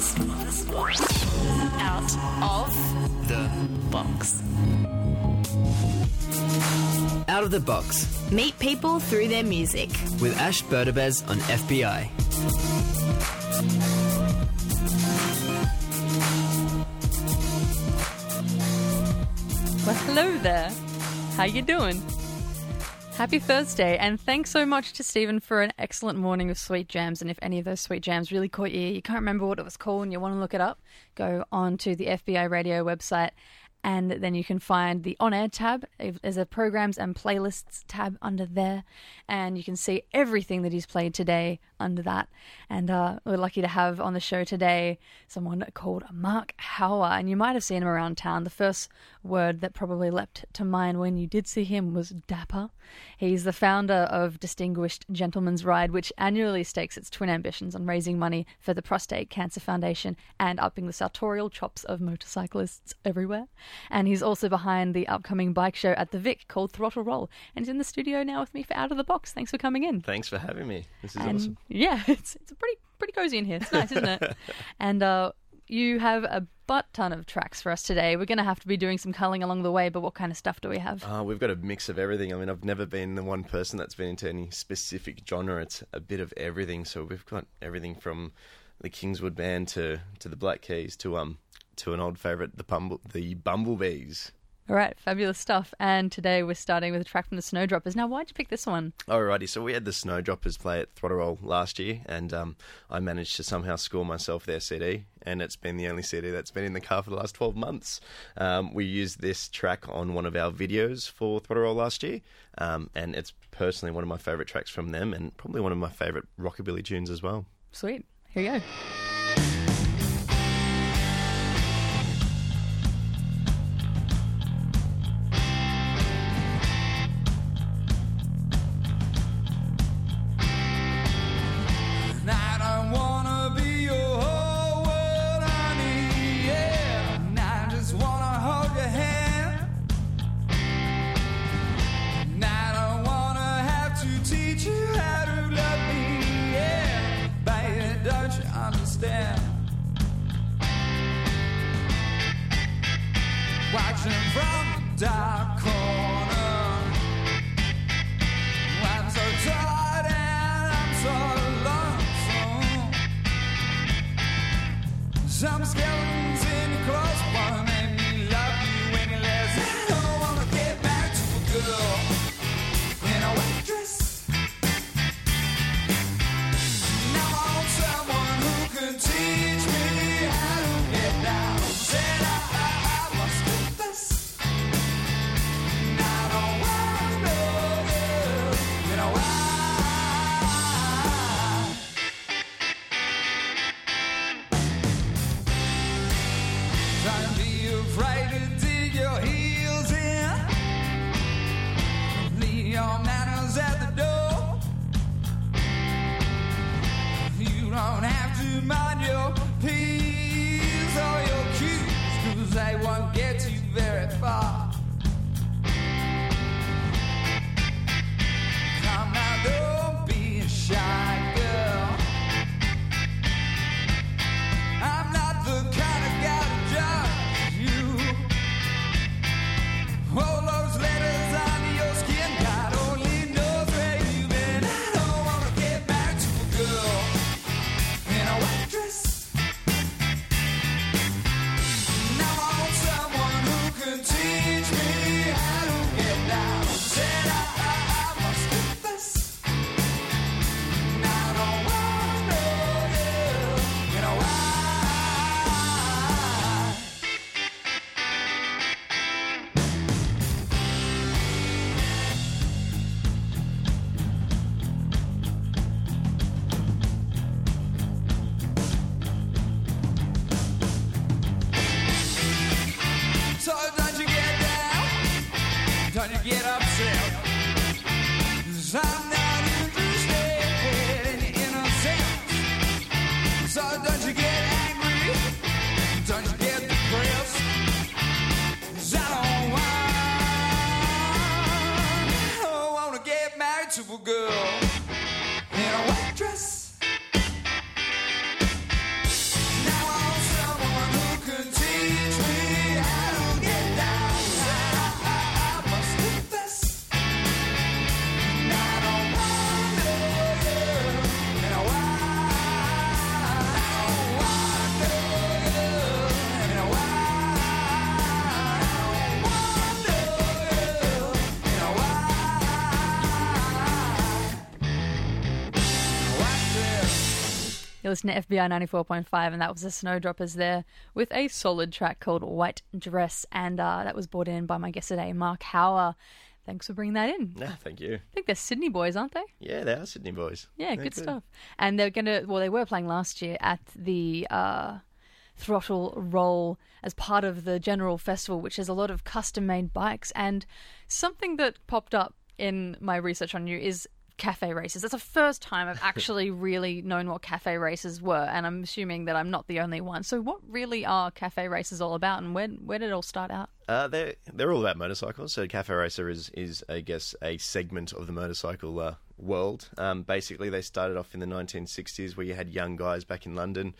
Out of The box. Out of the Box Meet people through their music. with Ash Burdabez on FBI. Well, hello there. How you doing? Happy Thursday, and thanks so much to Stephen for an excellent morning of sweet jams. And if any of those sweet jams really caught ear, you can't remember what it was called, and you want to look it up, go on to the FBI radio website, and then you can find the on-air tab. There's a programs and playlists tab under there, and you can see everything that he's played today under that. And uh, we're lucky to have on the show today someone called Mark Hawwa, and you might have seen him around town. The first word that probably leapt to mind when you did see him was dapper. He's the founder of Distinguished Gentleman's Ride, which annually stakes its twin ambitions on raising money for the Prostate Cancer Foundation and upping the sartorial chops of motorcyclists everywhere. And he's also behind the upcoming bike show at the Vic called Throttle Roll, and he's in the studio now with me for Out of the Box. Thanks for coming in. Thanks for having me. This is And awesome. Yeah, it's it's pretty pretty cozy in here. It's nice, isn't it? and uh, you have a butt ton of tracks for us today. We're going to have to be doing some culling along the way, but what kind of stuff do we have? Uh, we've got a mix of everything. I mean, I've never been the one person that's been into any specific genre. It's a bit of everything. So we've got everything from the Kingswood Band to, to the Black Keys to um to an old favourite, the Bumble the Bumblebees. All right, fabulous stuff. And today we're starting with a track from the Snowdroppers. Now, why'd you pick this one? Alrighty, so we had the Snowdroppers play at Throttle Roll last year, and um, I managed to somehow score myself their CD, and it's been the only CD that's been in the car for the last 12 months. Um, we used this track on one of our videos for Throttle Roll last year, um, and it's personally one of my favourite tracks from them, and probably one of my favourite rockabilly tunes as well. Sweet. Here you go. You're listening to FBI 94.5, and that was the Snowdroppers there with a solid track called White Dress, and uh, that was brought in by my guest today, Mark Hawwa. Thanks for bringing that in. Nah, thank you. I think they're Sydney boys, aren't they? Yeah, they are Sydney boys. Yeah, They're good stuff. And they're going to, well, they were playing last year at the uh, Throttle Roll as part of the General Festival, which has a lot of custom made bikes. And something that popped up in my research on you is cafe racers. That's the first time I've actually really known what cafe racers were, and I'm assuming that I'm not the only one. So, what really are cafe races all about, and where where did it all start out? Uh, they're they're all about motorcycles. So Cafe Racer is is I guess a segment of the motorcycle uh, world. Um, basically, they started off in the 1960s, where you had young guys back in London,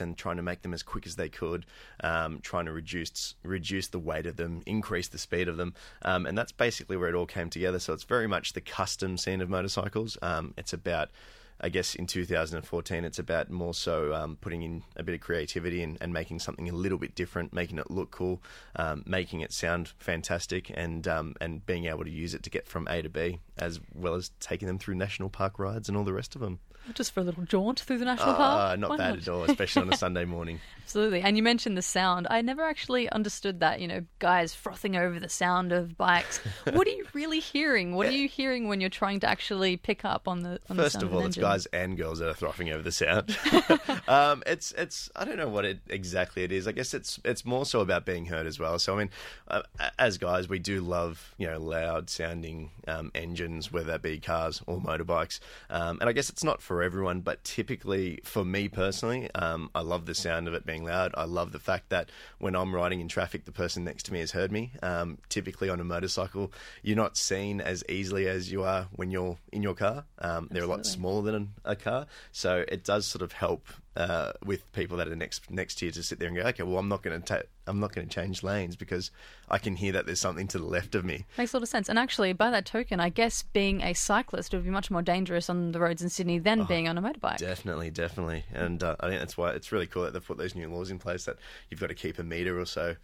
and trying to make them as quick as they could, um, trying to reduce reduce the weight of them, increase the speed of them, um, and that's basically where it all came together. So it's very much the custom scene of motorcycles. Um, it's about I guess in 2014, it's about more so um, putting in a bit of creativity and, and, making something a little bit different, making it look cool, um, making it sound fantastic, and um, and being able to use it to get from A to B, as well as taking them through national park rides and all the rest of them. Just for a little jaunt through the national Uh, park? not Why bad at all, especially on a Sunday morning. Absolutely. And you mentioned the sound. I never actually understood that, you know, guys frothing over the sound of bikes. what are you really hearing? What are you hearing when you're trying to actually pick up on the on the First sound of all, it's guys and girls that are frothing over the sound. um, it's it's I don't know what it exactly it is. I guess it's it's more so about being heard as well. So I mean, uh, as guys, we do love you know loud sounding um, engines, whether that be cars or motorbikes. Um, and I guess it's not for everyone, but typically for me personally, um, I love the sound of it being loud. I love the fact that when I'm riding in traffic, the person next to me has heard me. Um, typically on a motorcycle, you're not seen as easily as you are when you're in your car. Um, they're a lot smaller than a car, so it does sort of help uh, with people that are next next to you to sit there and go, okay, well, I'm not going to I'm not going to change lanes because I can hear that there's something to the left of me. Makes a lot of sense. And actually, by that token, I guess being a cyclist would be much more dangerous on the roads in Sydney than being on a motorbike. Definitely, definitely, and uh, I think that's why it's really cool that they've put those new laws in place that you've got to keep a meter or so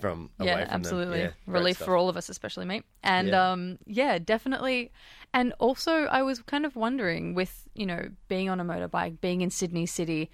from away yeah, from absolutely. them. Yeah, Relief for all of us, especially me. And Yeah. um, yeah, definitely. And also, I was kind of wondering, with you know, being on a motorbike, being in Sydney City,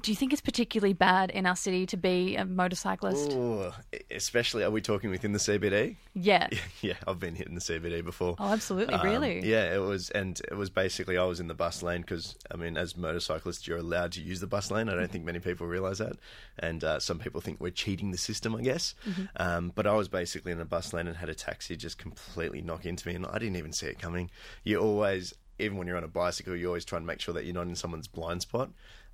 do you think it's particularly bad in our city to be a motorcyclist? Ooh, especially, are we talking within the CBD? Yeah. yeah, I've been hitting the CBD before. Oh, absolutely. Um, really. Yeah, it was, and it was basically I was in the bus lane because I mean, as motorcyclists, you're allowed to use the bus lane. I don't think many people realise that, and uh, some people think we're cheating the system, I guess. Mm-hmm. Um, but I was basically in a bus lane and had a taxi just completely knock into me, and I didn't even see it coming. You always, even when you're on a bicycle, you always try and make sure that you're not in someone's blind spot.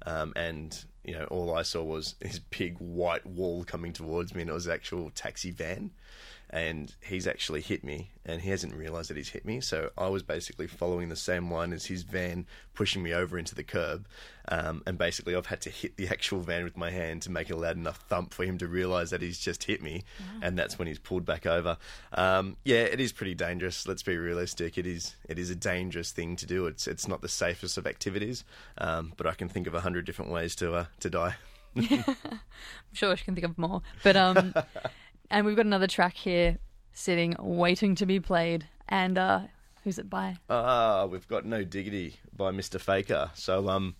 Um, and you know, all I saw was his big white wall coming towards me, and it was an actual taxi van and he's actually hit me and he hasn't realized that he's hit me. So i was basically following the same line as his van pushing me over into the curb. Um, and basically i've had to hit the actual van with my hand to make a loud enough thump for him to realize that he's just hit me. And that's when he's pulled back over. Um, yeah it is pretty dangerous. Let's be realistic. It is it is a dangerous thing to do. It's it's not the safest of activities. Um, but i can think of a hundred different ways to uh, to die. I'm sure she can think of more. But um, and we've got another track here sitting, waiting to be played. And uh, who's it by? Ah, we've got No Diggity by Mr. Faker. So, um,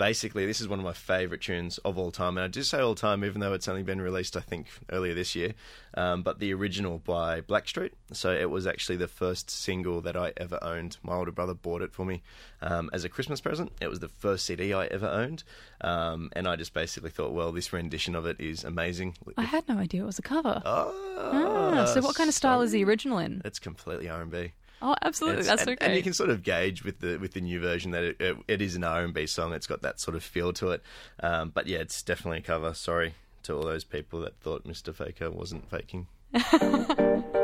basically, this is one of my favourite tunes of all time. And I do say all time, even though it's only been released, I think, earlier this year. Um, but the original by Blackstreet. So, it was actually the first single that I ever owned. My older brother bought it for me um, as a Christmas present. It was the first CD I ever owned. Um, and I just basically thought, well, this rendition of it is amazing. I had no idea it was a cover. Oh, Ah, so what kind of style is the original in? It's completely R&B. Oh, absolutely. It's- That's and, okay. and you can sort of gauge with the with the new version that it, it, it is an R and B song. It's got that sort of feel to it. Um, but yeah, it's definitely a cover. Sorry to all those people that thought Mr. Faker wasn't faking.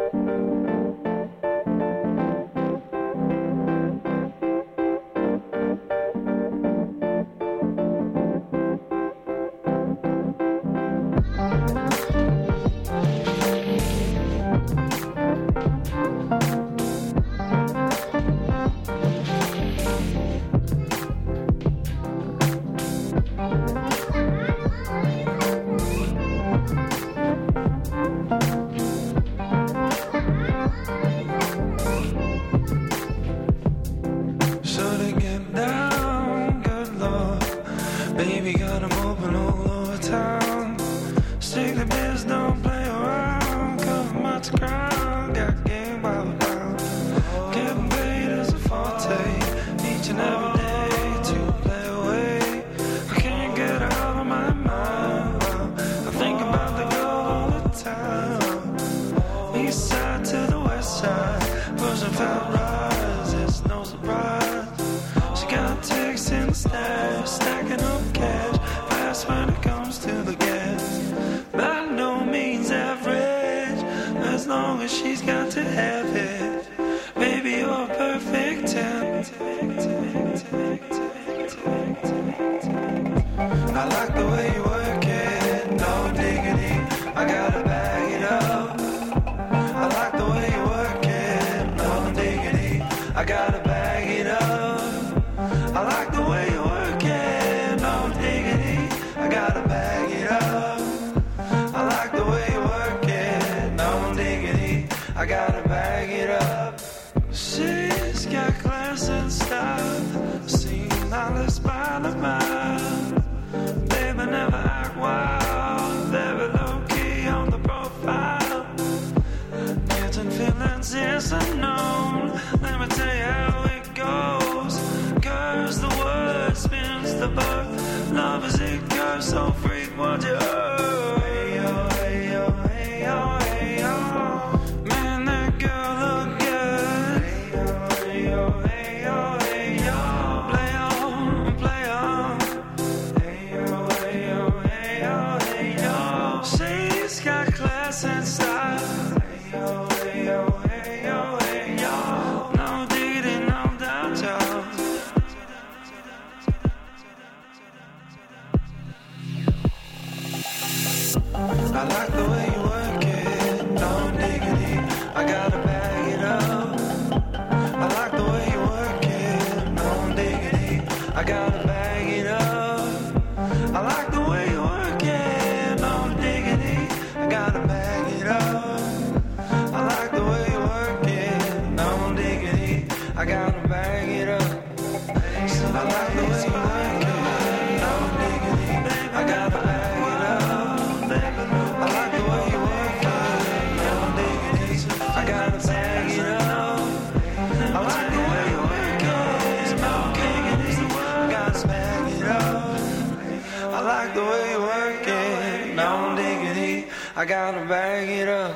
like the way you work it, no diggity. I gotta bag it up.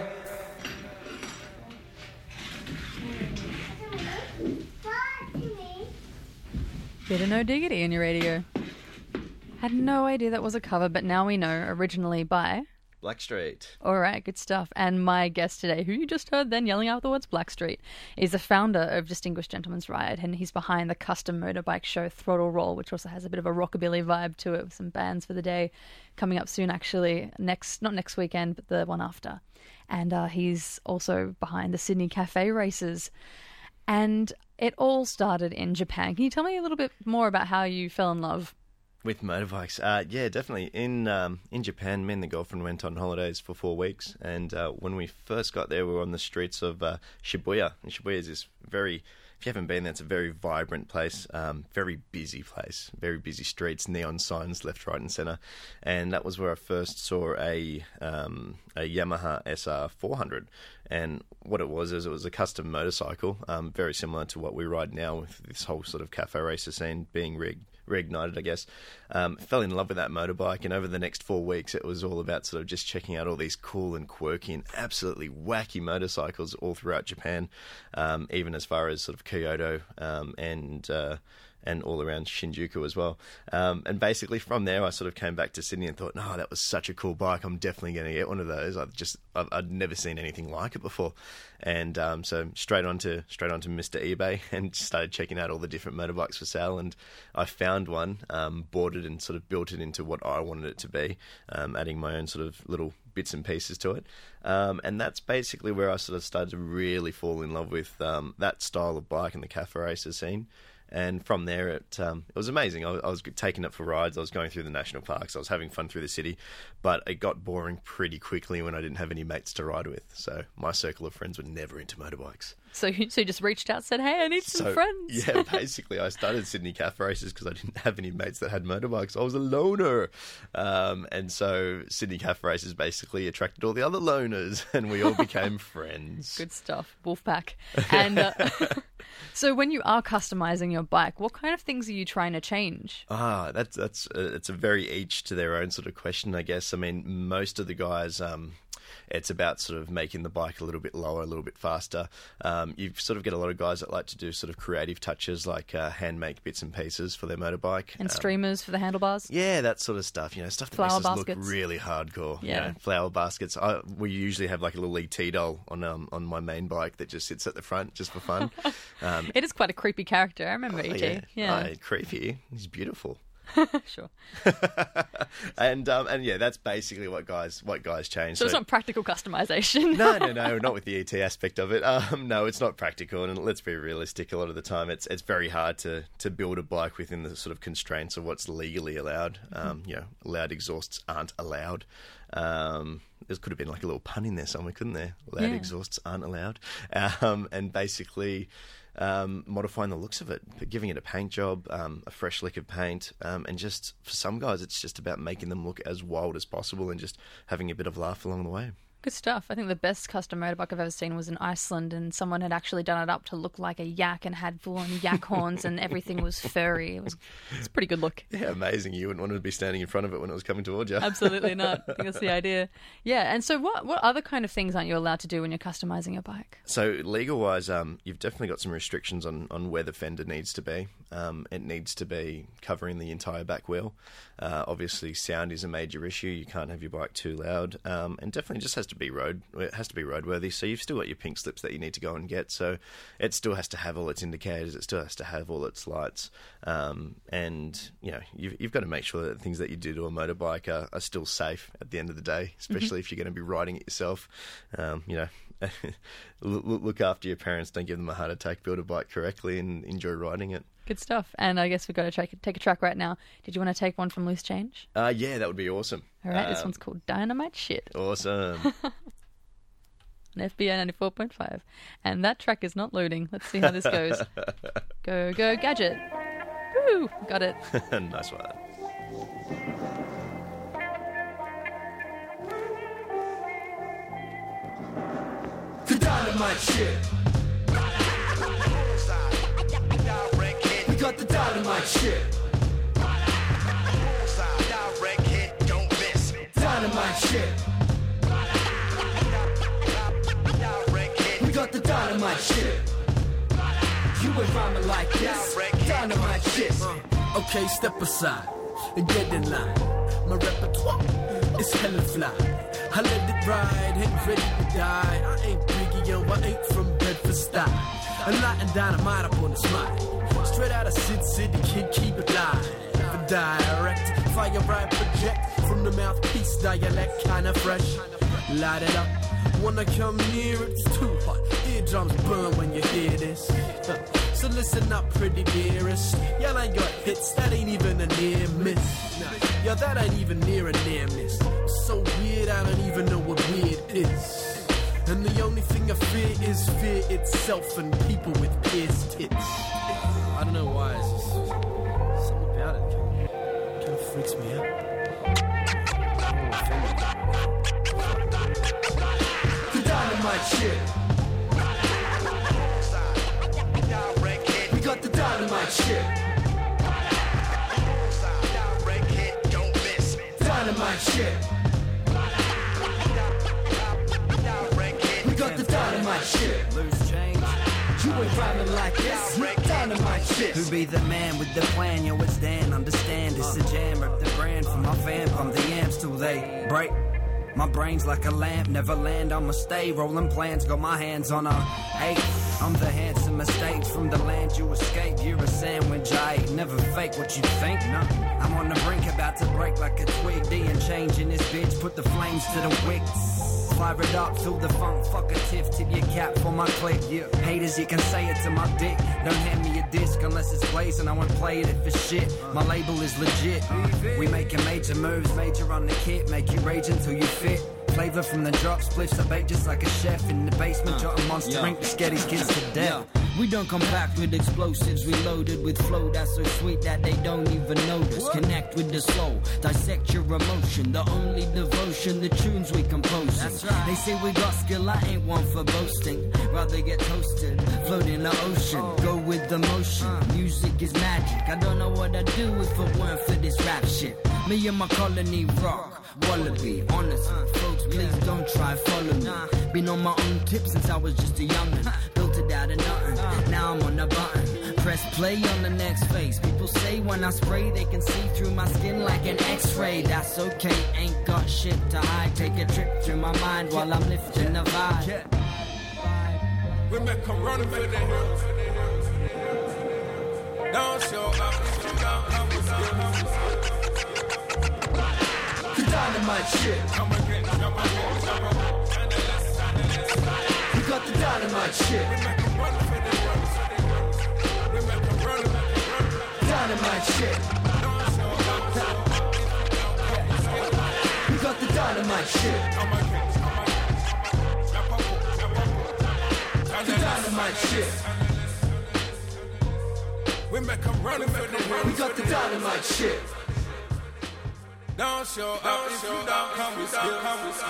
Bit of no diggity in your radio. Had no idea that was a cover, but now we know originally by. Blackstreet. All right, good stuff. And my guest today, who you just heard then yelling out the words Blackstreet, is the founder of Distinguished Gentleman's Ride, and he's behind the custom motorbike show Throttle Roll, which also has a bit of a rockabilly vibe to it with some bands for the day coming up soon, actually. Next, not next weekend, but the one after. And uh, he's also behind the Sydney Cafe Racers. And it all started in Japan. Can you tell me a little bit more about how you fell in love? With motorbikes, uh, yeah, definitely. In um, in Japan, me and the girlfriend went on holidays for four weeks, and uh, when we first got there, we were on the streets of uh, Shibuya. And Shibuya is this very, if you haven't been there, it's a very vibrant place, um, very busy place, very busy streets, neon signs left, right, and centre. And that was where I first saw a um, a Yamaha SR 400. And what it was is it was a custom motorcycle, um, very similar to what we ride now with this whole sort of cafe racer scene being rigged reignited, I guess. Um, fell in love with that motorbike, and over the next four weeks, it was all about sort of just checking out all these cool and quirky and absolutely wacky motorcycles all throughout Japan, um, even as far as sort of Kyoto um, and. Uh, and all around Shinjuku as well. Um, and basically from there, I sort of came back to Sydney and thought, no, that was such a cool bike. I'm definitely going to get one of those. I've just, I've, I'd never seen anything like it before. And um, so straight onto straight onto Mr. eBay and started checking out all the different motorbikes for sale. And I found one, um, bought it, and sort of built it into what I wanted it to be, um, adding my own sort of little bits and pieces to it. Um, and that's basically where I sort of started to really fall in love with um, that style of bike and the cafe racer scene and from there it um, it was amazing. I, I was taking it for rides. I was going through the national parks. I was having fun through the city, but it got boring pretty quickly when I didn't have any mates to ride with. So my circle of friends were never into motorbikes. So you, so you just reached out, said, "Hey, I need some So, friends." Yeah, basically, I started Sydney Cafe Racers because I didn't have any mates that had motorbikes. I was a loner, um, and so Sydney Cafe Racers basically attracted all the other loners, and we all became friends. Good stuff, Wolfpack. And uh, so, when you are customizing your bike, what kind of things are you trying to change? Ah, that's that's uh, it's a very each to their own sort of question, I guess. I mean, most of the guys, um, it's about sort of making the bike a little bit lower, a little bit faster. Um, you sort of get a lot of guys that like to do sort of creative touches like uh, hand make bits and pieces for their motorbike. And Um, streamers for the handlebars. yeah, that sort of stuff. You know, stuff that Flower makes us look really hardcore. you Yeah. know, flower baskets. I, we usually have like a little ET doll on um, on my main bike that just sits at the front just for fun. Um, It is quite a creepy character. I remember oh, ET. yeah, Yeah, creepy. He's beautiful. sure. and um, and yeah, that's basically what guys what guys change. So it's not practical customization. no, no, no, not with the ET aspect of it. Um, no, it's not practical, and let's be realistic. A lot of the time, it's it's very hard to to build a bike within the sort of constraints of what's legally allowed. Um, you know, loud exhausts aren't allowed. Um, there could have been like a little pun in there somewhere, couldn't there? Loud Yeah. exhausts aren't allowed, um, and basically. Um, modifying the looks of it, giving it a paint job, um, a fresh lick of paint, um, and just for some guys, it's just about making them look as wild as possible and just having a bit of laugh along the way. Good stuff. I think the best custom motorbike I've ever seen was in Iceland, and someone had actually done it up to look like a yak and had full on yak horns, and everything was furry. It was it's a pretty good look. Yeah, amazing. You wouldn't want to be standing in front of it when it was coming towards you. Absolutely not. I think that's the idea. Yeah. And so, what what other kind of things aren't you allowed to do when you're customizing your bike? So legal wise, um, you've definitely got some restrictions on, on where the fender needs to be. Um, it needs to be covering the entire back wheel. Uh, obviously, sound is a major issue. You can't have your bike too loud, um, and definitely just has to be road. It has to be roadworthy. So you've still got your pink slips that you need to go and get. So it still has to have all its indicators. It still has to have all its lights, um, and you know you've, you've got to make sure that the things that you do to a motorbike are, are still safe at the end of the day, especially if you're going to be riding it yourself. Um, you know, look after your parents. Don't give them a heart attack. Build a bike correctly and enjoy riding it. Good stuff. And I guess we've got to take, take a track right now. Did you want to take one from Loose Change? Uh, yeah, that would be awesome. All right. this Um, one's called Dynamite Shit awesome. on FBI 94.5. And that track is not loading. Let's see how this goes. go, go, gadget. Woo! Got it. nice one. The dynamite shit. We got the dynamite shit. Dynamite shit. We got the dynamite shit. You ain't rhyming like this. Dynamite shit. Okay, step aside and get in line. My repertoire is hella fly. I let it ride, ain't ready to die. I ain't yo, I ain't from Bedford style. I'm lighting dynamite up on the smile. Straight out of Sid City, kid, keep it live. A direct, fire right project from the mouthpiece, dialect kinda fresh. Light it up. Wanna come near, it's too hot. Eardrums burn when you hear this. So listen up, pretty dearest. Y'all ain't got hits, that ain't even a near miss. Yo, that ain't even near a near miss. So weird, I don't even know what weird is. And the only thing I fear is fear itself and people with pierced tits. I don't know why, it's just something about it. Kind of freaks me out. The dynamite shit. We got the dynamite shit. Dynamite shit. Dynamite shit. Loose change. You ain't rhyming like this. Dynamite shit. Who be the man with the plan? Yo, it's Dan. Understand it's a jam. Rep the brand for my fam. Pump the amps till they break. My brain's like a lamp, never land, I'ma stay rolling plans, got my hands on a eight. I'm the handsome mistake from the land you escape. You're a sandwich, I ain't never fake what you think. No, I'm on the brink, about to break like a twig. D and change in this bitch, put the flames to the wicks. Fire it up, feel the funk, fuck a tiff, tip your cap for my click. Yeah. Haters, you can say it to my dick. Don't hand me a disc unless it's blazing, I won't play it for shit. My label is legit. Uh. We making major moves, major on the kit, make you rage until you fit. Flavor from the drop, spliffs I bake just like a chef in the basement. Uh, Jot a monster yeah. drink to scare these kids to death. We done come packed with explosives, reloaded with flow that's so sweet that they don't even notice. Connect with the soul, dissect your emotion. The only devotion, the tunes we compose. That's right. They say we got skill, I ain't one for boasting. Rather get toasted, float in the ocean, oh. go with the motion. Uh. Music is magic. I don't know what I'd do if it weren't for this rap shit. Me and my colony rock, wallaby. Honestly, uh. folks, please don't try follow me. Been on my own tip since I was just a youngin'. Built it out of nothing. Now I'm on the button. Press play on the next phase. People say when I spray, they can see through my skin like an X-ray. That's okay, ain't got shit to hide. Take a trip through my mind while I'm lifting the vibe. We make a run for the hills. Don't show up don't come with The dynamite shit. We got the dynamite shit. We make a run for the hills. We make a run for the hills. Dynamite shit. Don't show up if you don't come with We got the dynamite shit. Come again, come again. Jump up, jump up. The dynamite shit. We make a run for the hills. We got the dynamite shit. Don't show up if you don't come with skills.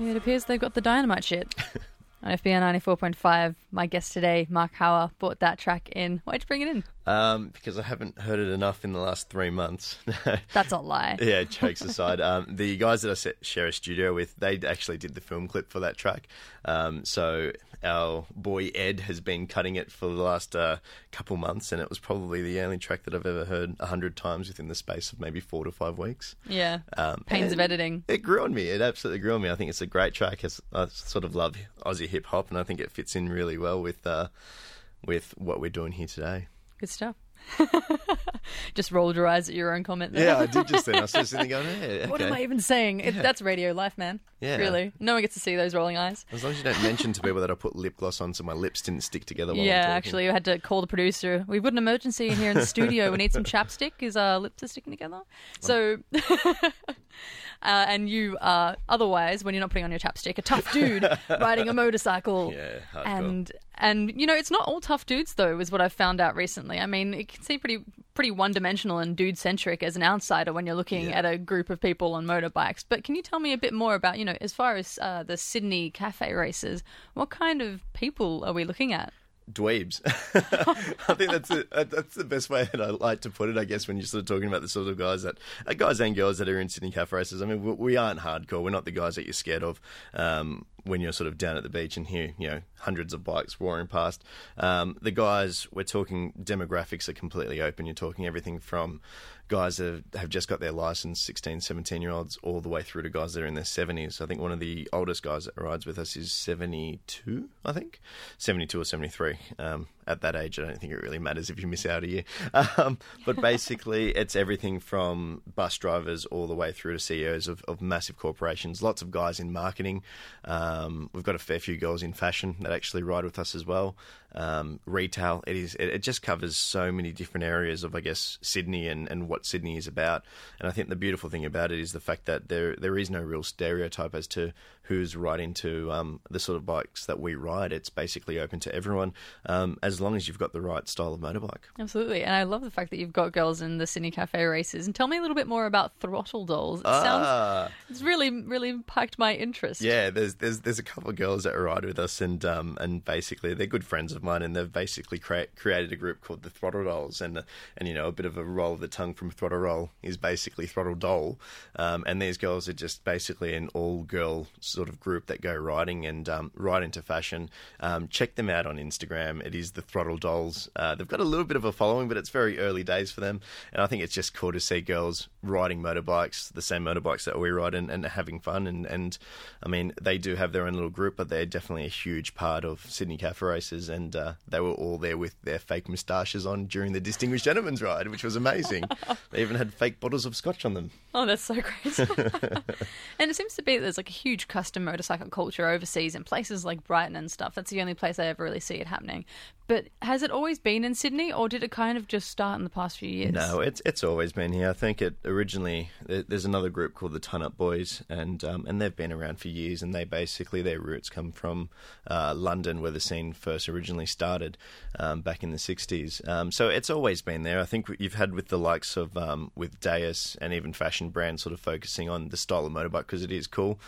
It appears they've got the dynamite shit. On FBI 94.5, my guest today, Mark Hawwa, brought that track in. Why'd you bring it in? Um, because I haven't heard it enough in the last three months. That's a lie. yeah, jokes aside, um, the guys that I share a studio with, they actually did the film clip for that track. Um, so our boy Ed has been cutting it for the last uh, couple months, and it was probably the only track that I've ever heard a hundred times within the space of maybe four to five weeks. Yeah. Um, Pains of editing. It grew on me. It absolutely grew on me. I think it's a great track. It's, I sort of love Aussie hip hop, and I think it fits in really well with uh, with what we're doing here today. Good stuff. just rolled your eyes at your own comment there. Yeah, I did just then. I was just sitting there going, hey, What am. I even saying? It, that's radio life, man. Yeah. Really. No one gets to see those rolling eyes. As long as you don't mention to people that I put lip gloss on so my lips didn't stick together while yeah, actually, I had to call the producer. We've got an emergency in here in the studio. We need some chapstick. His our lips are sticking together. So, uh, and you are otherwise, when you're not putting on your chapstick, a tough dude riding a motorcycle. Yeah, hardcore. and and you know, it's not all tough dudes though, is what I've found out recently. I mean, it can seem pretty pretty one dimensional and dude centric as an outsider when you're looking Yeah. at a group of people on motorbikes. But can you tell me a bit more about you know, as far as uh, the Sydney cafe racers, what kind of people are we looking at? Dweebs. I think that's the, uh, that's the best way that I like to put it. I guess when you're sort of talking about the sort of guys that uh, guys and girls that are in Sydney cafe racers. I mean, we, we aren't hardcore. We're not the guys that you're scared of um, when you're sort of down at the beach and hear you know hundreds of bikes roaring past. Um, the guys we're talking demographics are completely open. You're talking everything from guys that have just got their license, 16, 17 year olds, all the way through to guys that are in their 70s. I think one of the oldest guys that rides with us is 72, I think. 72 or 73. Um, at that age, I don't think it really matters if you miss out a year. Um, but basically, it's everything from bus drivers all the way through to CEOs of, of massive corporations. Lots of guys in marketing. Um, we've got a fair few girls in fashion that actually ride with us as well. Um, retail. It is. It, it just covers so many different areas of, I guess, Sydney and, and what Sydney is about. And I think the beautiful thing about it is the fact that there there is no real stereotype as to who's riding to um, the sort of bikes that we ride. It's basically open to everyone, um, as long as you've got the right style of motorbike. Absolutely, and I love the fact that you've got girls in the Sydney Cafe Racers. And tell me a little bit more about Throttle Dolls. It sounds Ah. it's really really piqued my interest. Yeah, there's there's there's a couple of girls that ride with us, and um and basically they're good friends of mine, and they've basically crea- created a group called the Throttle Dolls, and uh, and you know a bit of a roll of the tongue from Throttle Roll is basically Throttle Doll, um, and these girls are just basically an all girl sort of group that go riding and um, ride into fashion. Um, check them out on Instagram. It is the Throttle Dolls. Uh, they've got a little bit of a following, but it's very early days for them, and I think it's just cool to see girls riding motorbikes, the same motorbikes that we ride, and, and having fun. And, and I mean, they do have their own little group, but they're definitely a huge part of Sydney Cafe Racers, and uh, they were all there with their fake moustaches on during the Distinguished Gentleman's Ride, which was amazing. they even had fake bottles of scotch on them. Oh, that's so great. and it seems to be that there's like a huge custom motorcycle culture overseas in places like Brighton and stuff. That's the only place I ever really see it happening. But has it always been in Sydney, or did it kind of just start in the past few years? No, it's it's always been here. I think it originally there's another group called the Ton Up Boys, and um, and they've been around for years. And they basically their roots come from uh, London, where the scene first originally started um, back in the '60s. Um, so it's always been there. I think you've had with the likes of um, with Deus and even fashion brands sort of focusing on the style of motorbike because it is cool.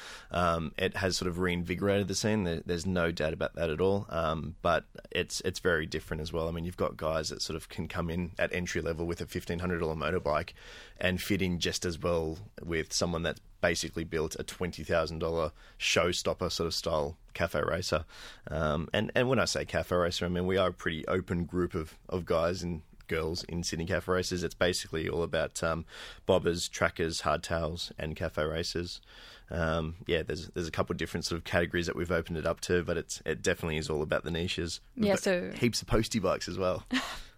Um, it has sort of reinvigorated the scene. There, there's no doubt about that at all. Um, but it's it's very different as well. I mean, you've got guys that sort of can come in at entry level with a fifteen hundred dollar motorbike and fit in just as well with someone that's basically built a twenty thousand dollar showstopper sort of style cafe racer. Um, and and when I say cafe racer, I mean we are a pretty open group of of guys and girls in Sydney cafe racers. It's basically all about um, bobbers, trackers, hardtails, and cafe racers. Um, yeah, there's there's a couple of different sort of categories that we've opened it up to, but it's it definitely is all about the niches. Yeah, so- heaps of postie bikes as well.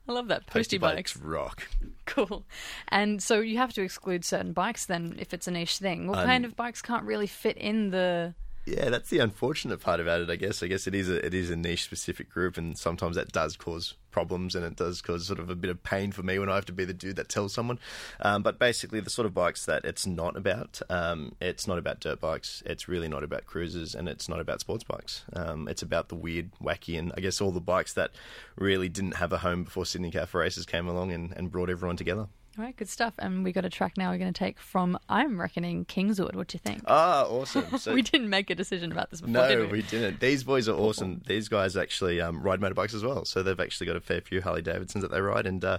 I love that. Postie, bikes. rock. Cool. And so you have to exclude certain bikes then if it's a niche thing. What kind of bikes can't really fit in the. Yeah, that's the unfortunate part about it. I guess. I guess it is a it is a niche specific group, and sometimes that does cause problems, and it does cause sort of a bit of pain for me when I have to be the dude that tells someone. Um, but basically, the sort of bikes that it's not about, um, it's not about dirt bikes. It's really not about cruisers, and it's not about sports bikes. Um, it's about the weird, wacky, and I guess all the bikes that really didn't have a home before Sydney Cafe Racers came along and, and brought everyone together. All right, good stuff. And we got a track now we're going to take from, I'm reckoning, Kingswood. What do you think? Ah, awesome! So we didn't make a decision about this before, No, did we? we didn't. These boys are awesome. These guys actually um, ride motorbikes as well, so they've actually got a fair few Harley Davidsons that they ride, and uh,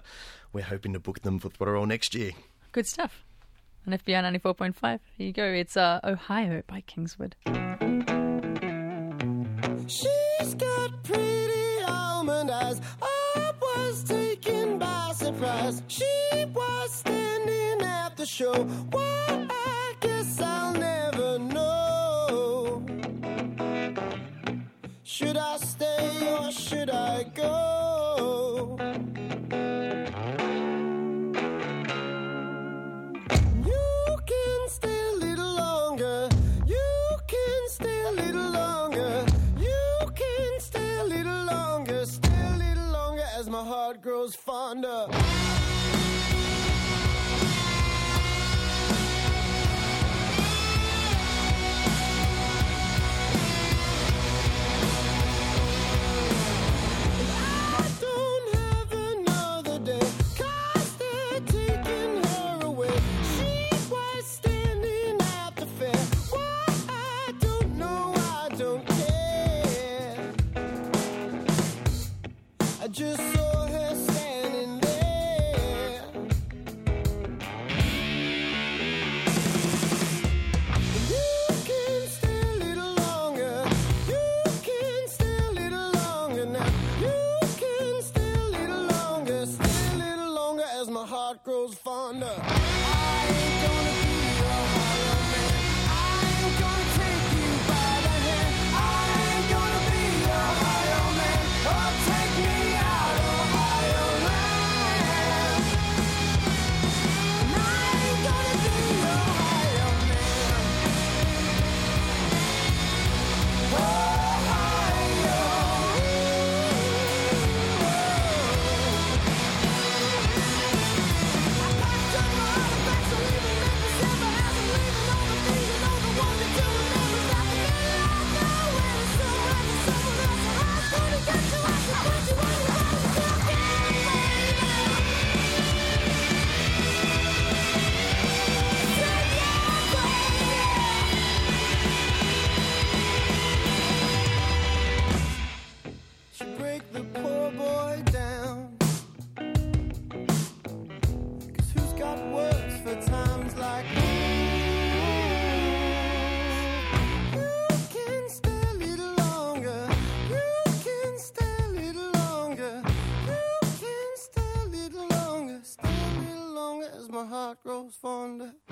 we're hoping to book them for Throttle next year. Good stuff. On FBI 94.5, here you go. It's uh, Ohio by Kingswood. She's got pretty almond eyes. I was taken by surprise. She was standing at the show. Why, I guess I'll never know. Should I stay or should I go? You can stay a little longer. You can stay a little longer. You can stay a little longer. Stay a little longer as my heart grows fonder. My heart grows fonder. Heart grows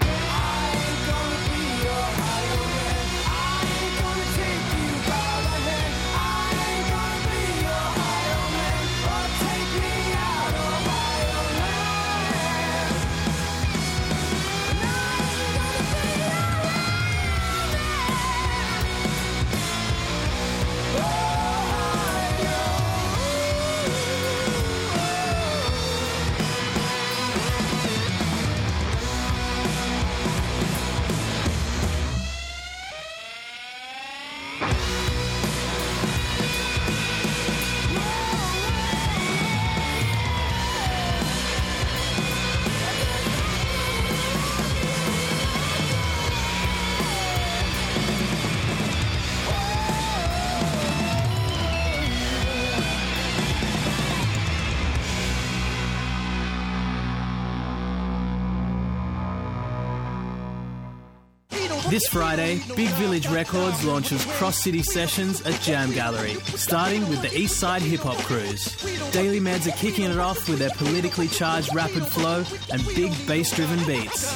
This Friday, Big Village Records launches Cross City Sessions at Jam Gallery, starting with the East Side Hip Hop Cruise. Daily Meds are kicking it off with their politically charged rapid flow and big bass driven beats.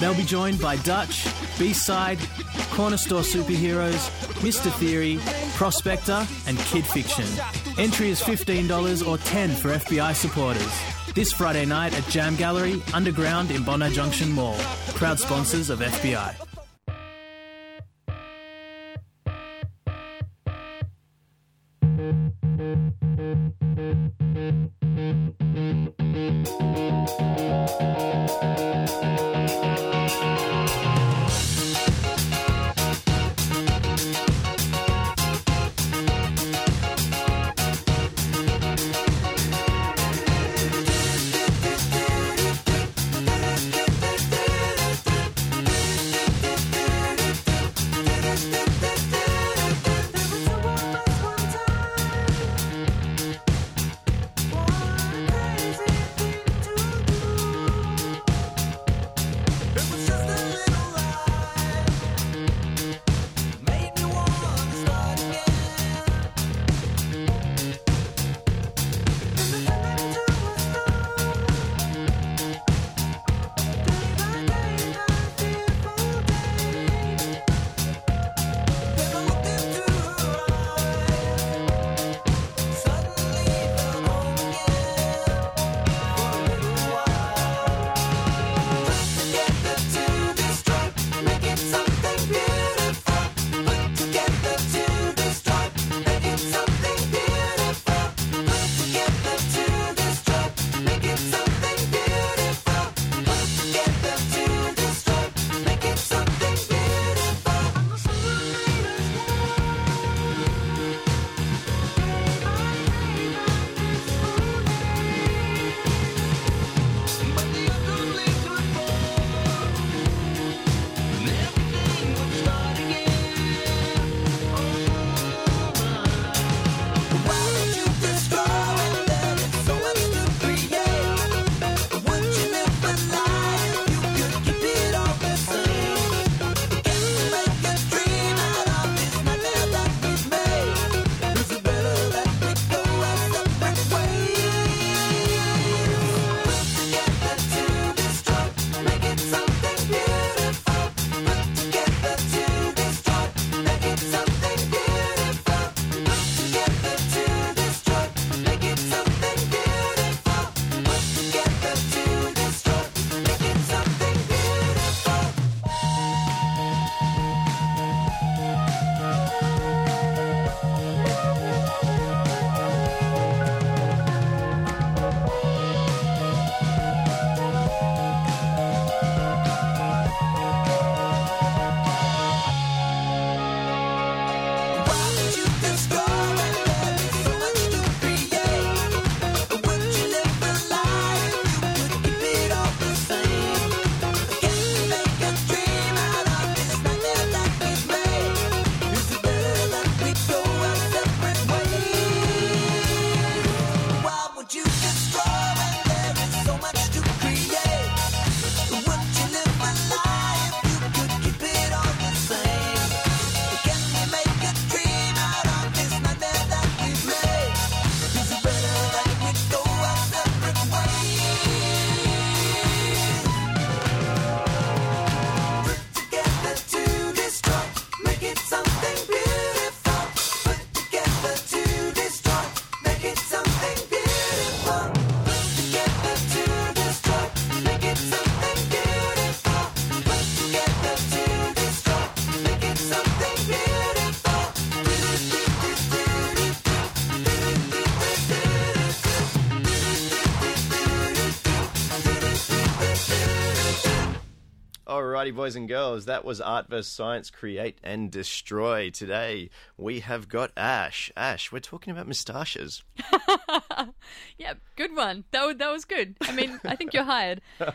They'll be joined by Dutch, B Side, Corner Store Superheroes, Mr. Theory, Prospector, and Kid Fiction. Entry is $15 or 10 for FBI supporters. This Friday night at Jam Gallery, underground in Bondi Junction Mall. Proud sponsors of FBI. Alrighty, boys and girls, that was Art vs. Science Create and Destroy. Today we have got Ash. Ash, we're talking about moustaches. Yeah, good one. That was, that was good. I mean, I think you're hired.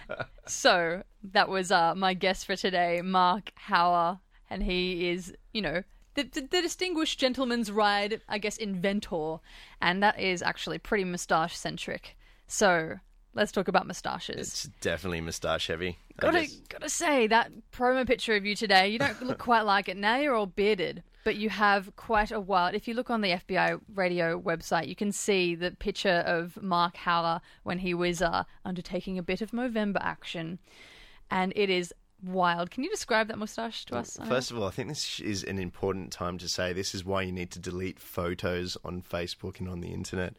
So that was uh, my guest for today, Mark Hawwa, and he is, you know, the, the, the distinguished gentleman's ride, I guess, inventor, and that is actually pretty moustache centric. So let's talk about moustaches. It's definitely moustache heavy. Gotta just- gotta say that promo picture of you today, you don't look quite like it. Now you're all bearded, but you have quite a while. If you look on the FBI radio website, you can see the picture of Mark Hawwa when he was uh, undertaking a bit of Movember action, and it is wild. Can you describe that moustache to us? First of all, I think this is an important time to say this is why you need to delete photos on Facebook and on the internet.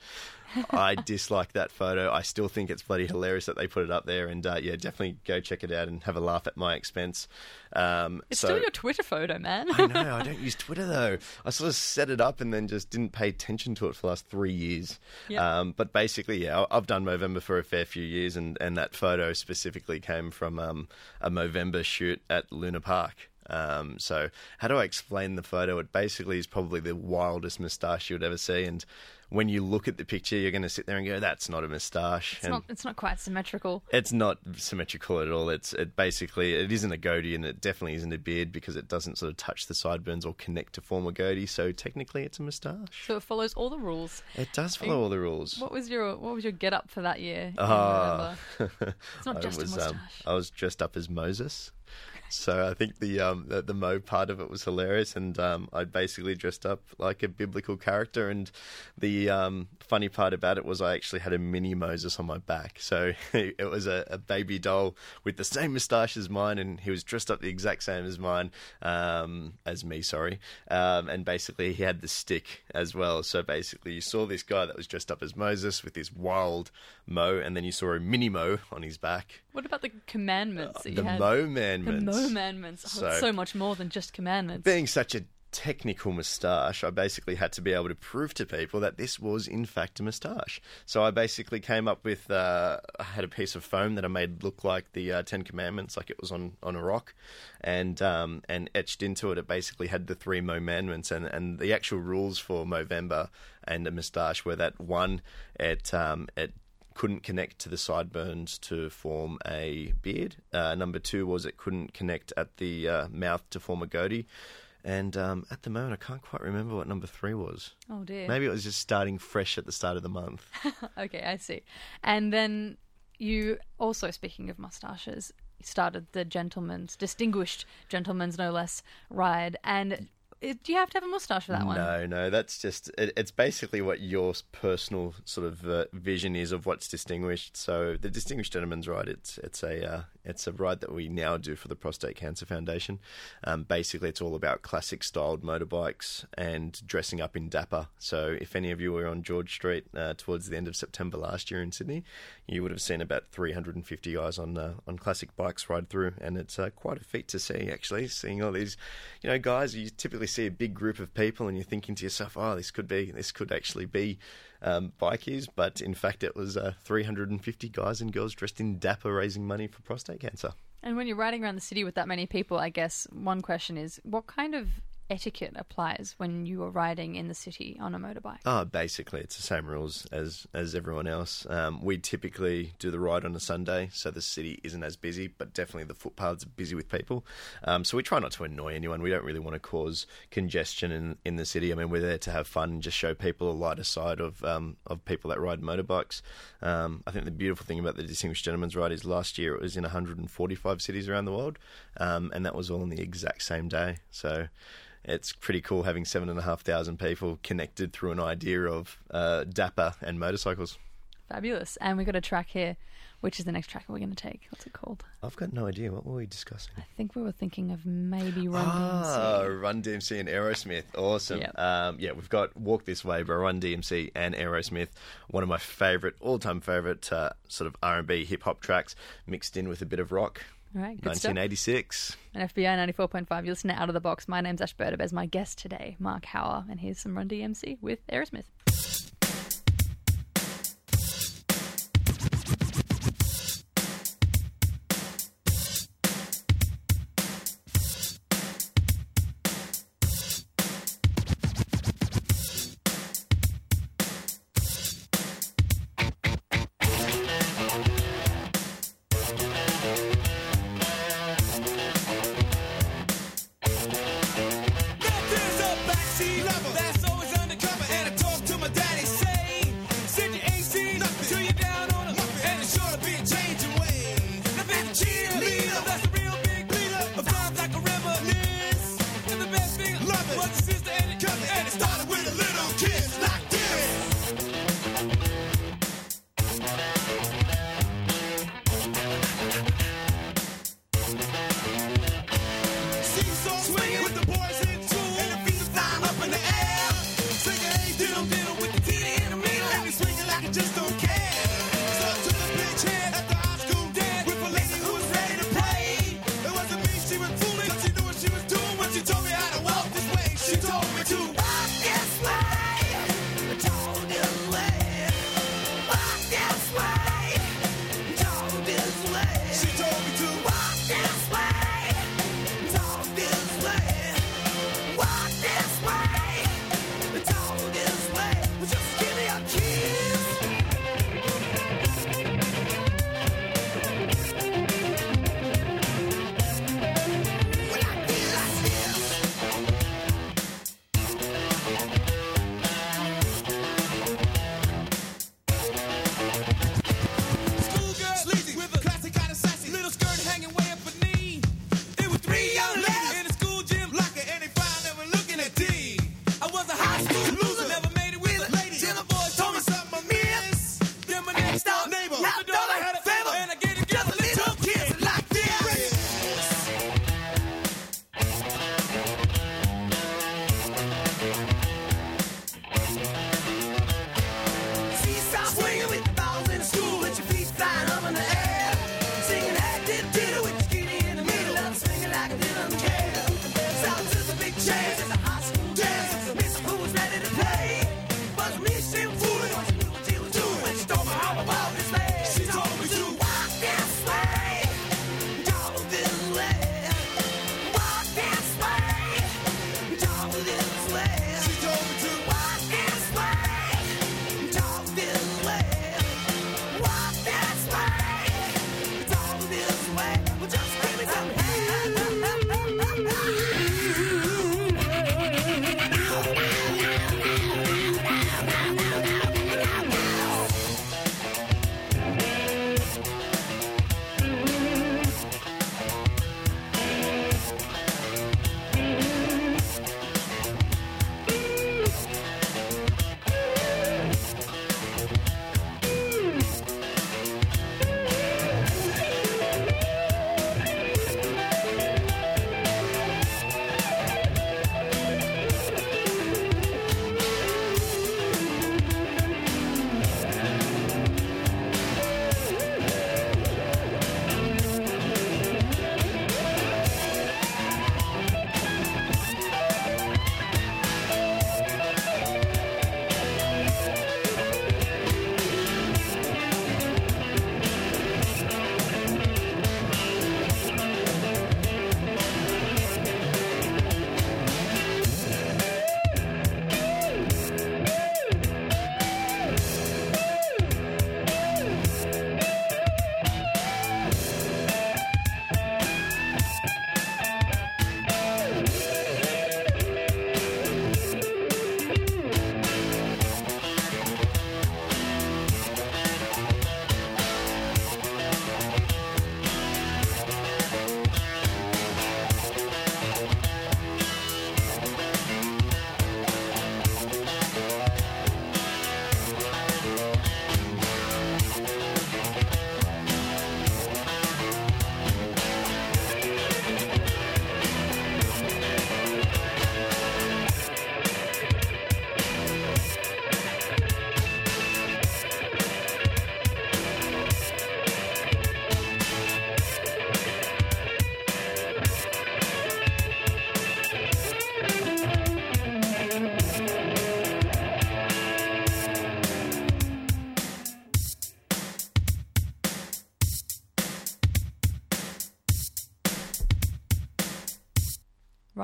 I dislike that photo. I still think it's bloody hilarious that they put it up there, and uh, yeah, definitely go check it out and have a laugh at my expense. Um, it's so- still your Twitter photo, man. I know. I don't use Twitter though. I sort of set it up and then just didn't pay attention to it for the last three years. Yeah. Um, but basically, yeah, I've done Movember for a fair few years, and, and that photo specifically came from um, a Movember shoot at Luna Park. Um, so, how do I explain the photo? It basically is probably the wildest moustache you would ever see, and when you look at the picture, you're going to sit there and go, "That's not a moustache." It's and not. It's not quite symmetrical. it's not symmetrical at all. It's it basically it isn't a goatee and it definitely isn't a beard because it doesn't sort of touch the sideburns or connect to form a goatee. So technically, it's a moustache. So it follows all the rules. It does follow all the rules. What was your What was your get up for that year? Ah. It's not just a moustache. um, I was dressed up as Moses. So I think the um the, the Mo part of it was hilarious, and um, I basically dressed up like a biblical character. And the um, funny part about it was I actually had a mini Moses on my back, so it was a, a baby doll with the same moustache as mine, and he was dressed up the exact same as mine, um, as me, sorry. Um, and basically he had the stick as well. So basically you saw this guy that was dressed up as Moses with this wild Mo, and then you saw a mini Mo on his back. What about the commandments that you the had? Mo-mandments. The Mo-mandments. Oh, it's So- so much more than just commandments. Being such a technical moustache, I basically had to be able to prove to people that this was in fact a moustache. So I basically came up with, uh, I had a piece of foam that I made look like the uh, Ten Commandments, like it was on, on a rock, and um, and etched into it, it basically had the three Mo-mandments, and, and the actual rules for Movember and a moustache were that one, it um, it couldn't connect to the sideburns to form a beard. Uh, number two was it couldn't connect at the uh, mouth to form a goatee. And um, at the moment, I can't quite remember what number three was. Oh, dear. Maybe it was just starting fresh at the start of the month. okay, I see. And then you also, speaking of mustaches, started the gentleman's distinguished gentleman's no less ride. And do you have to have a mustache for that one? No, no, that's just it, it's basically what your personal sort of uh, vision is of what's distinguished. So the Distinguished Gentleman's Ride, it's it's a uh, it's a ride that we now do for the Prostate Cancer Foundation. Um, basically, it's all about classic styled motorbikes and dressing up in dapper. So if any of you were on George Street uh, towards the end of September last year in Sydney, you would have seen about 350 guys on uh, on classic bikes ride through, and it's uh, quite a feat to see actually. Seeing all these, you know, guys, you typically see a big group of people, and you're thinking to yourself, "Oh, this could be, this could actually be um, bikies," but in fact, it was uh, 350 guys and girls dressed in dapper, raising money for prostate cancer. And when you're riding around the city with that many people, I guess one question is what kind of etiquette applies when you are riding in the city on a motorbike? Oh, basically, it's the same rules as as everyone else. Um, we typically do the ride on a Sunday, so the city isn't as busy, but definitely the footpaths are busy with people. Um, so we try not to annoy anyone. We don't really want to cause congestion in in the city. I mean, we're there to have fun and just show people a lighter side of um, of people that ride motorbikes. Um, I think the beautiful thing about the Distinguished Gentleman's Ride is last year it was in 145 cities around the world, um, and that was all on the exact same day. So it's pretty cool having seven and a half thousand people connected through an idea of uh, dapper and motorcycles. Fabulous. And we've got a track here, which is the next track we're going to take. What's it called? I've got no idea. What were we discussing? I think we were thinking of maybe Run Ah, DMC. Run DMC and Aerosmith. Awesome. Yep. Um, yeah, we've got Walk This Way by Run DMC and Aerosmith. One of my favourite, all-time favourite uh, sort of R&B hip-hop tracks mixed in with a bit of rock. All right, good stuff. 1986. And FBI 94.5, you're listening to Out of the Box. My name's Ash Burdabez. My guest today, Mark Hawwa. And here's some Run DMC with Aerosmith.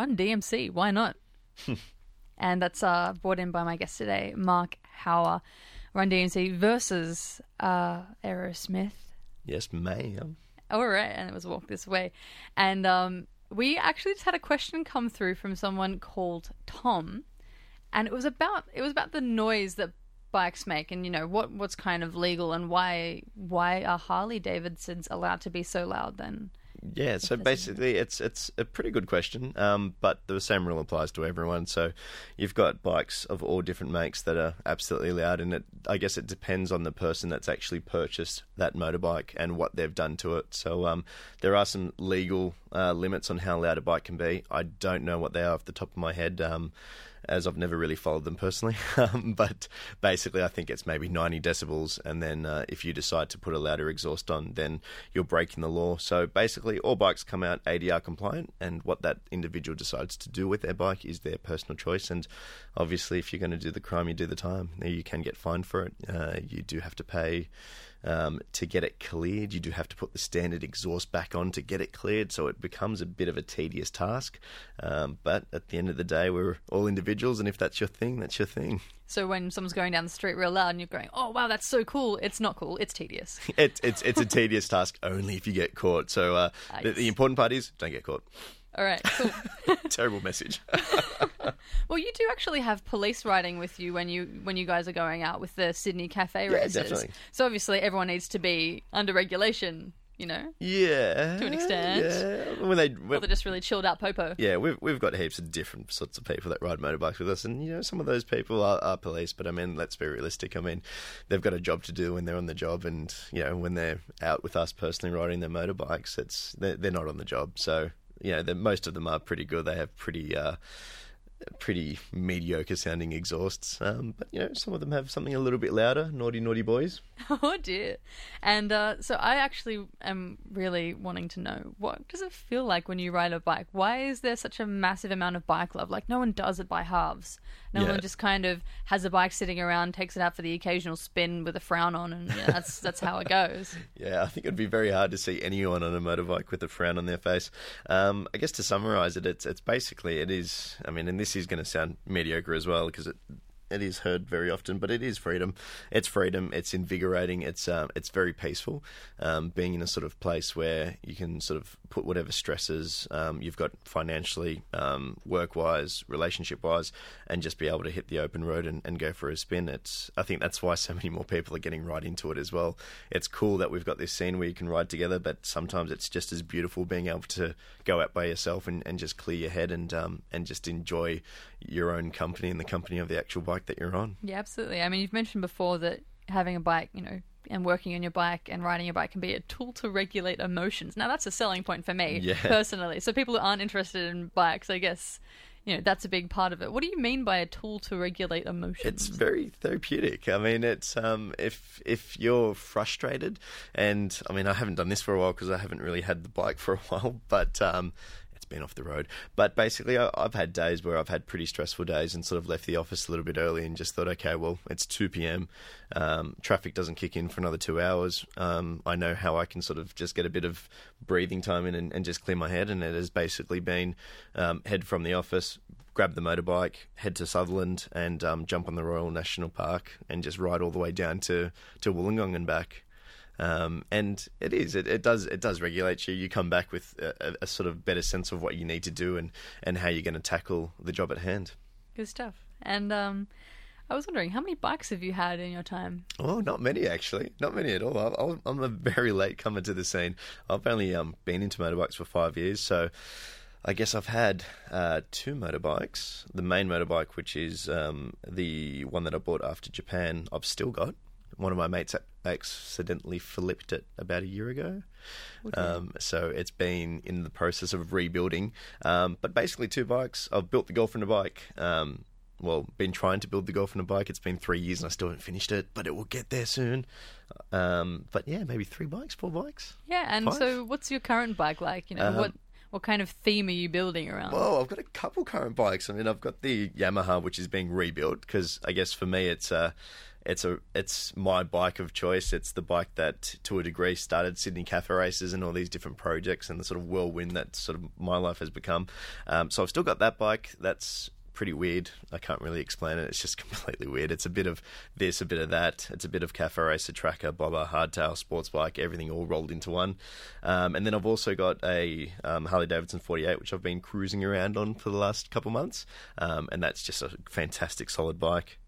Run DMC. Why not? and that's uh, brought in by my guest today, Mark Hawwa. Run DMC versus uh, Aerosmith. Yes, ma'am. All right, and it was Walk This Way. And um, we actually just had a question come through from someone called Tom, and it was about it was about the noise that bikes make, and you know what what's kind of legal, and why why are Harley Davidsons allowed to be so loud? Then Yeah, so basically, it's it's a pretty good question, um, but the same rule applies to everyone. So you've got bikes of all different makes that are absolutely loud, and it I guess it depends on the person that's actually purchased that motorbike and what they've done to it. So um, there are some legal uh, limits on how loud a bike can be. I don't know what they are off the top of my head. Um, as I've never really followed them personally, um, but basically, I think it's maybe 90 decibels, and then uh, if you decide to put a louder exhaust on, then you're breaking the law. So basically, all bikes come out ADR compliant, and what that individual decides to do with their bike is their personal choice. And obviously, if you're going to do the crime, you do the time. You can get fined for it. Uh, you do have to pay. Um, to get it cleared, you do have to put the standard exhaust back on to get it cleared, so it becomes a bit of a tedious task. Um, but at the end of the day, we're all individuals, and if that's your thing, that's your thing. so when someone's going down the street real loud and you're going, oh wow, that's so cool. It's not cool. It's tedious. It, it's it's a tedious task only if you get caught. So uh, the, the important part is don't get caught. All right, cool. Terrible message. Well, you do actually have police riding with you when you when you guys are going out with the Sydney Cafe Racers. definitely. So obviously everyone needs to be under regulation, you know, yeah, to an extent. Yeah, when they Or they're just really chilled out popo. Yeah, we've we've got heaps of different sorts of people that ride motorbikes with us, and you know some of those people are, are police. But I mean, let's be realistic. I mean, they've got a job to do when they're on the job, and you know when they're out with us personally riding their motorbikes, it's they're, they're not on the job. So you know, most of them are pretty good. They have pretty. Uh, Pretty mediocre sounding exhausts, um, but you know some of them have something a little bit louder. Naughty, naughty boys. Oh dear. And uh, so I actually am really wanting to know what does it feel like when you ride a bike? Why is there such a massive amount of bike love? Like no one does it by halves. No Yeah. one just kind of has a bike sitting around, takes it out for the occasional spin with a frown on, and yeah, that's that's how it goes. Yeah, I think it'd be very hard to see anyone on a motorbike with a frown on their face. Um, I guess to summarise it, it's it's basically it is. I mean, in this is going to sound mediocre as well because it it is heard very often, but it is freedom. It's freedom. It's invigorating. It's um, it's very peaceful. Um, being in a sort of place where you can sort of put whatever stresses um, you've got financially, um, work wise, relationship wise, and just be able to hit the open road and, and go for a spin. It's I think that's why so many more people are getting right into it as well. It's cool that we've got this scene where you can ride together, but sometimes it's just as beautiful being able to go out by yourself and, and just clear your head and um, and just enjoy your own company and the company of the actual bike that you're on. Yeah, absolutely. I mean, you've mentioned before that having a bike, you know, and working on your bike and riding your bike can be a tool to regulate emotions. Now, that's a selling point for me Yeah. personally. So, people who aren't interested in bikes, I guess, you know, that's a big part of it. What do you mean by a tool to regulate emotions? It's very therapeutic. I mean, it's um, if if you're frustrated, and I mean, I haven't done this for a while because I haven't really had the bike for a while, but um, been off the road. But basically, I, I've had days where I've had pretty stressful days and sort of left the office a little bit early and just thought, okay, well, it's two p.m. Um, traffic doesn't kick in for another two hours. Um, I know how I can sort of just get a bit of breathing time in and, and just clear my head, and it has basically been um, head from the office grab the motorbike, head to Sutherland, and um, jump on the Royal National Park and just ride all the way down to to Wollongong and back. Um, and it is it, it does it does regulate you. You come back with a, a, sort of better sense of what you need to do and and how you're going to tackle the job at hand. Good stuff. And um, I was wondering, how many bikes have you had in your time? Oh, not many actually, not many at all. I- I'm a very late comer to the scene. I've only um, been into motorbikes for five years, so I guess I've had uh, two motorbikes. The main motorbike, which is um, the one that I bought after Japan, I've still got. One of my mates accidentally flipped it about a year ago. Um, so it's been in the process of rebuilding. Um, but basically, two bikes. I've built the Golf and a bike. Um, well, been trying to build the Golf and a bike. It's been three years and I still haven't finished it, but it will get there soon. Um, but yeah, maybe three bikes, four bikes. Yeah, and Five? so what's your current bike like? You know, Um, what what kind of theme are you building around? Well, I've got a couple current bikes. I mean, I've got the Yamaha, which is being rebuilt because I guess for me, it's uh, it's a it's my bike of choice. It's the bike that, to a degree, started Sydney Cafe Racers and all these different projects and the sort of whirlwind that sort of my life has become. Um, so I've still got that bike. That's pretty weird. I can't really explain it. It's just completely weird. It's a bit of this, a bit of that. It's a bit of cafe racer, tracker, bobber, hardtail, sports bike, everything all rolled into one. Um, and then I've also got a um, Harley Davidson 48, which I've been cruising around on for the last couple months, um, and that's just a fantastic, solid bike.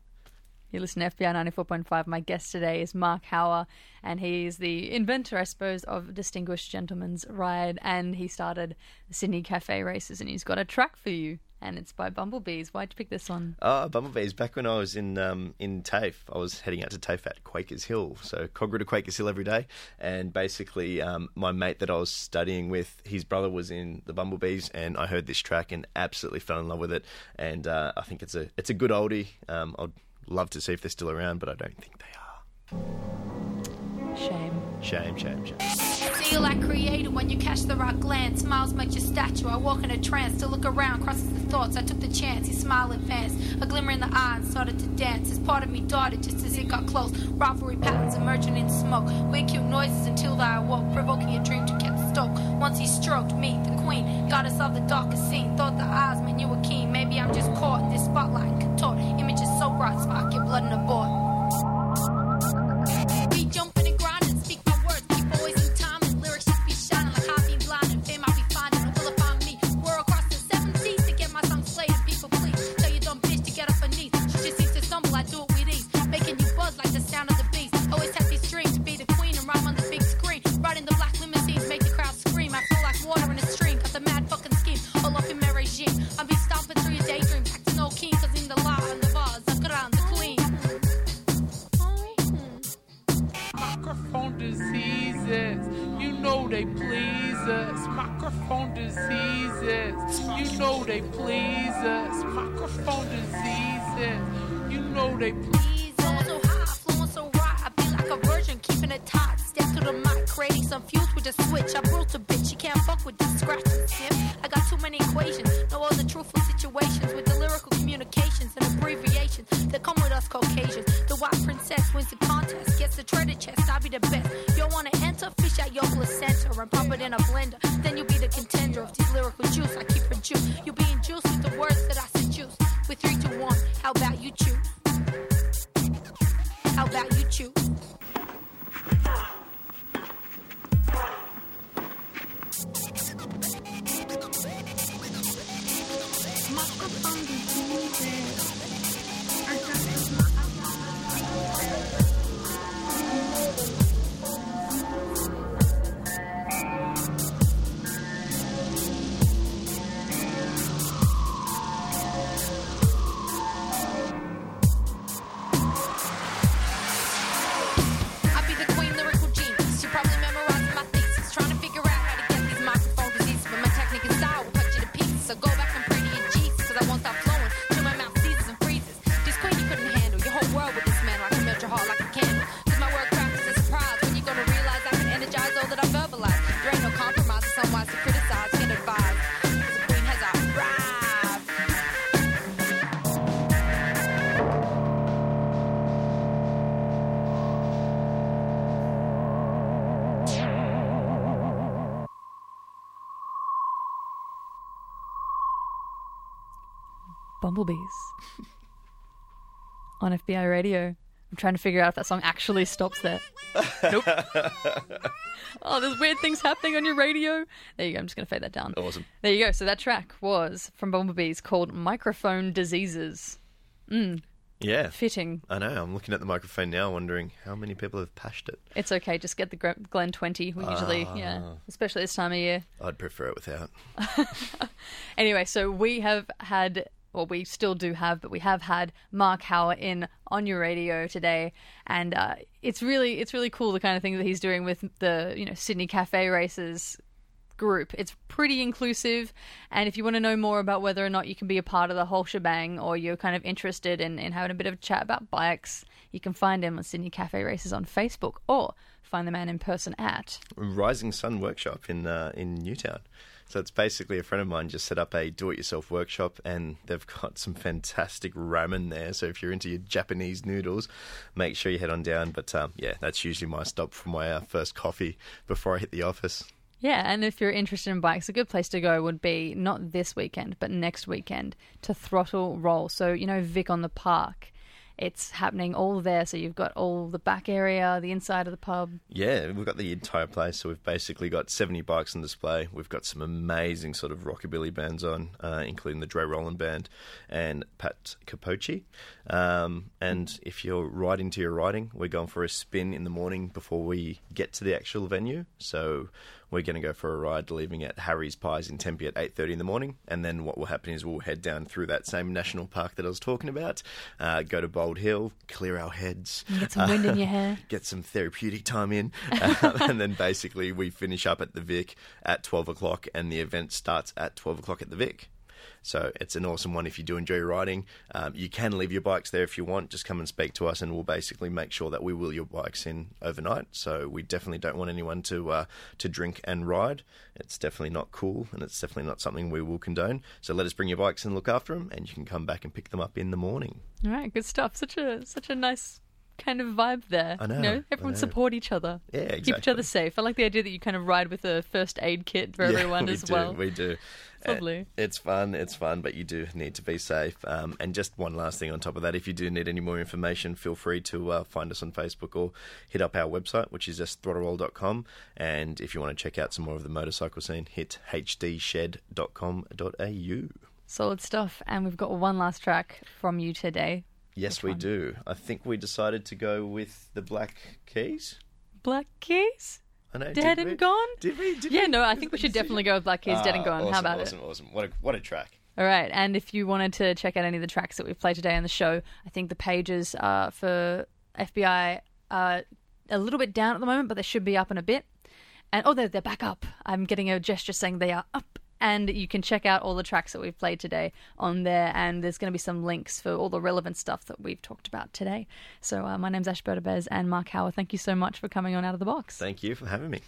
You listen to FBI 94.5. My guest today is Mark Hawwa, and he's the inventor, I suppose, of Distinguished Gentleman's Ride. And he started the Sydney Cafe Racers, and he's got a track for you, and it's by Bumblebees. Why'd you pick this one? Oh, Bumblebees. Back when I was in um, in TAFE, I was heading out to TAFE at Quakers Hill. So Kogarah to Quakers Hill every day. And basically, um, my mate that I was studying with, his brother was in the Bumblebees, and I heard this track and absolutely fell in love with it. And uh, I think it's a it's a good oldie. Um, I'd love to see if they're still around, but I don't think they are. Shame. Shame, shame, shame. Feel like creator when you catch the right glance. Smiles make your statue. I walk in a trance to look around, crosses the thoughts. I took the chance. His smile advanced, a glimmer in the eye, and started to dance. As part of me darted just as it got close. Rivalry patterns emerging in smoke. Weird cute noises until I awoke, provoking a dream to catch Once he stroked me, the queen, goddess of the darkest scene. Thought the eyes meant you were keen. Maybe I'm just caught in this spotlight contort. Images so bright, spark your blood in a board. On FBI radio. I'm trying to figure out if that song actually stops there. Nope. oh, there's weird things happening on your radio. There you go. I'm just going to fade that down. Awesome. There you go. So that track was from Bumblebees called Microphone Diseases. Mm, Yeah. fitting. I know. I'm looking at the microphone now, wondering how many people have pashed it. It's okay. Just get the Glen 20. We usually, yeah, Ah. especially this time of year. I'd prefer it without. Anyway, so we have had, well, we still do have, but we have had Mark Hawwa in on your radio today, and uh, it's really, it's really cool the kind of thing that he's doing with the, you know, Sydney Cafe Racers group. It's pretty inclusive, and if you want to know more about whether or not you can be a part of the whole shebang, or you're kind of interested in, in having a bit of a chat about bikes, you can find him on Sydney Cafe Racers on Facebook or find the man in person at? Rising Sun Workshop in uh, in Newtown. So it's basically a friend of mine just set up a do-it-yourself workshop, and they've got some fantastic ramen there. So if you're into your Japanese noodles, make sure you head on down. But um, yeah, that's usually my stop for my uh, first coffee before I hit the office. Yeah, and if you're interested in bikes, a good place to go would be not this weekend, but next weekend to Throttle Roll. So, you know, Vic on the Park. It's happening all there. So you've got all the back area, the inside of the pub. Yeah, we've got the entire place. So we've basically got 70 bikes on display. We've got some amazing sort of rockabilly bands on, uh, including the Dre Roland Band and Pat Capocci. Um, and if you're riding to your riding, we're going for a spin in the morning before we get to the actual venue. So we're going to go for a ride, leaving at Harry's Pies in Tempe at 8.30 in the morning. And then what will happen is we'll head down through that same national park that I was talking about, uh, go to Bald Hill, clear our heads. Get some wind in your hair. Get some therapeutic time in. Um, and then basically we finish up at the Vic at 12 o'clock and the event starts at 12 o'clock at the Vic. So it's an awesome one if you do enjoy riding. Um, you can leave your bikes there if you want. Just come and speak to us, and we'll basically make sure that we wheel your bikes in overnight. So we definitely don't want anyone to uh, to drink and ride. It's definitely not cool, and it's definitely not something we will condone. So let us bring your bikes and look after them, and you can come back and pick them up in the morning. All right, good stuff. Such a such a nice kind of vibe there. I know, You know, everyone know. support each other. Yeah, Keep each other safe. I like the idea that you kind of ride with a first aid kit for Yeah, everyone we as do, well. We do. It's. Uh, It's fun. It's fun, but you do need to be safe. Um, and just one last thing on top of that, if you do need any more information, feel free to uh, find us on Facebook or hit up our website, which is just throttleroll.com. And if you want to check out some more of the motorcycle scene, hit hdshed.com.au. Solid stuff. And we've got one last track from you today. Yes, we do. I think we decided to go with the Black Keys. Black Keys? Know. Dead did and we? gone? Did we? Did yeah, we? no, I think we should definitely go with Black Keys, Dead and Ah, Gone. Awesome, How about awesome, it? Awesome, What a what a track. All right, and if you wanted to check out any of the tracks that we've played today on the show, I think the pages uh, for FBI are a little bit down at the moment, but they should be up in a bit. And oh, they're, they're back up. I'm getting a gesture saying they are up. And you can check out all the tracks that we've played today on there, and there's going to be some links for all the relevant stuff that we've talked about today. So, uh, my name's Ash Bez and Mark Hawwa. Thank you so much for coming on Out of the Box. Thank you for having me.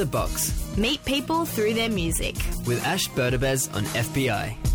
The Box Meet people through their music. with Ash Berdebes on FBI.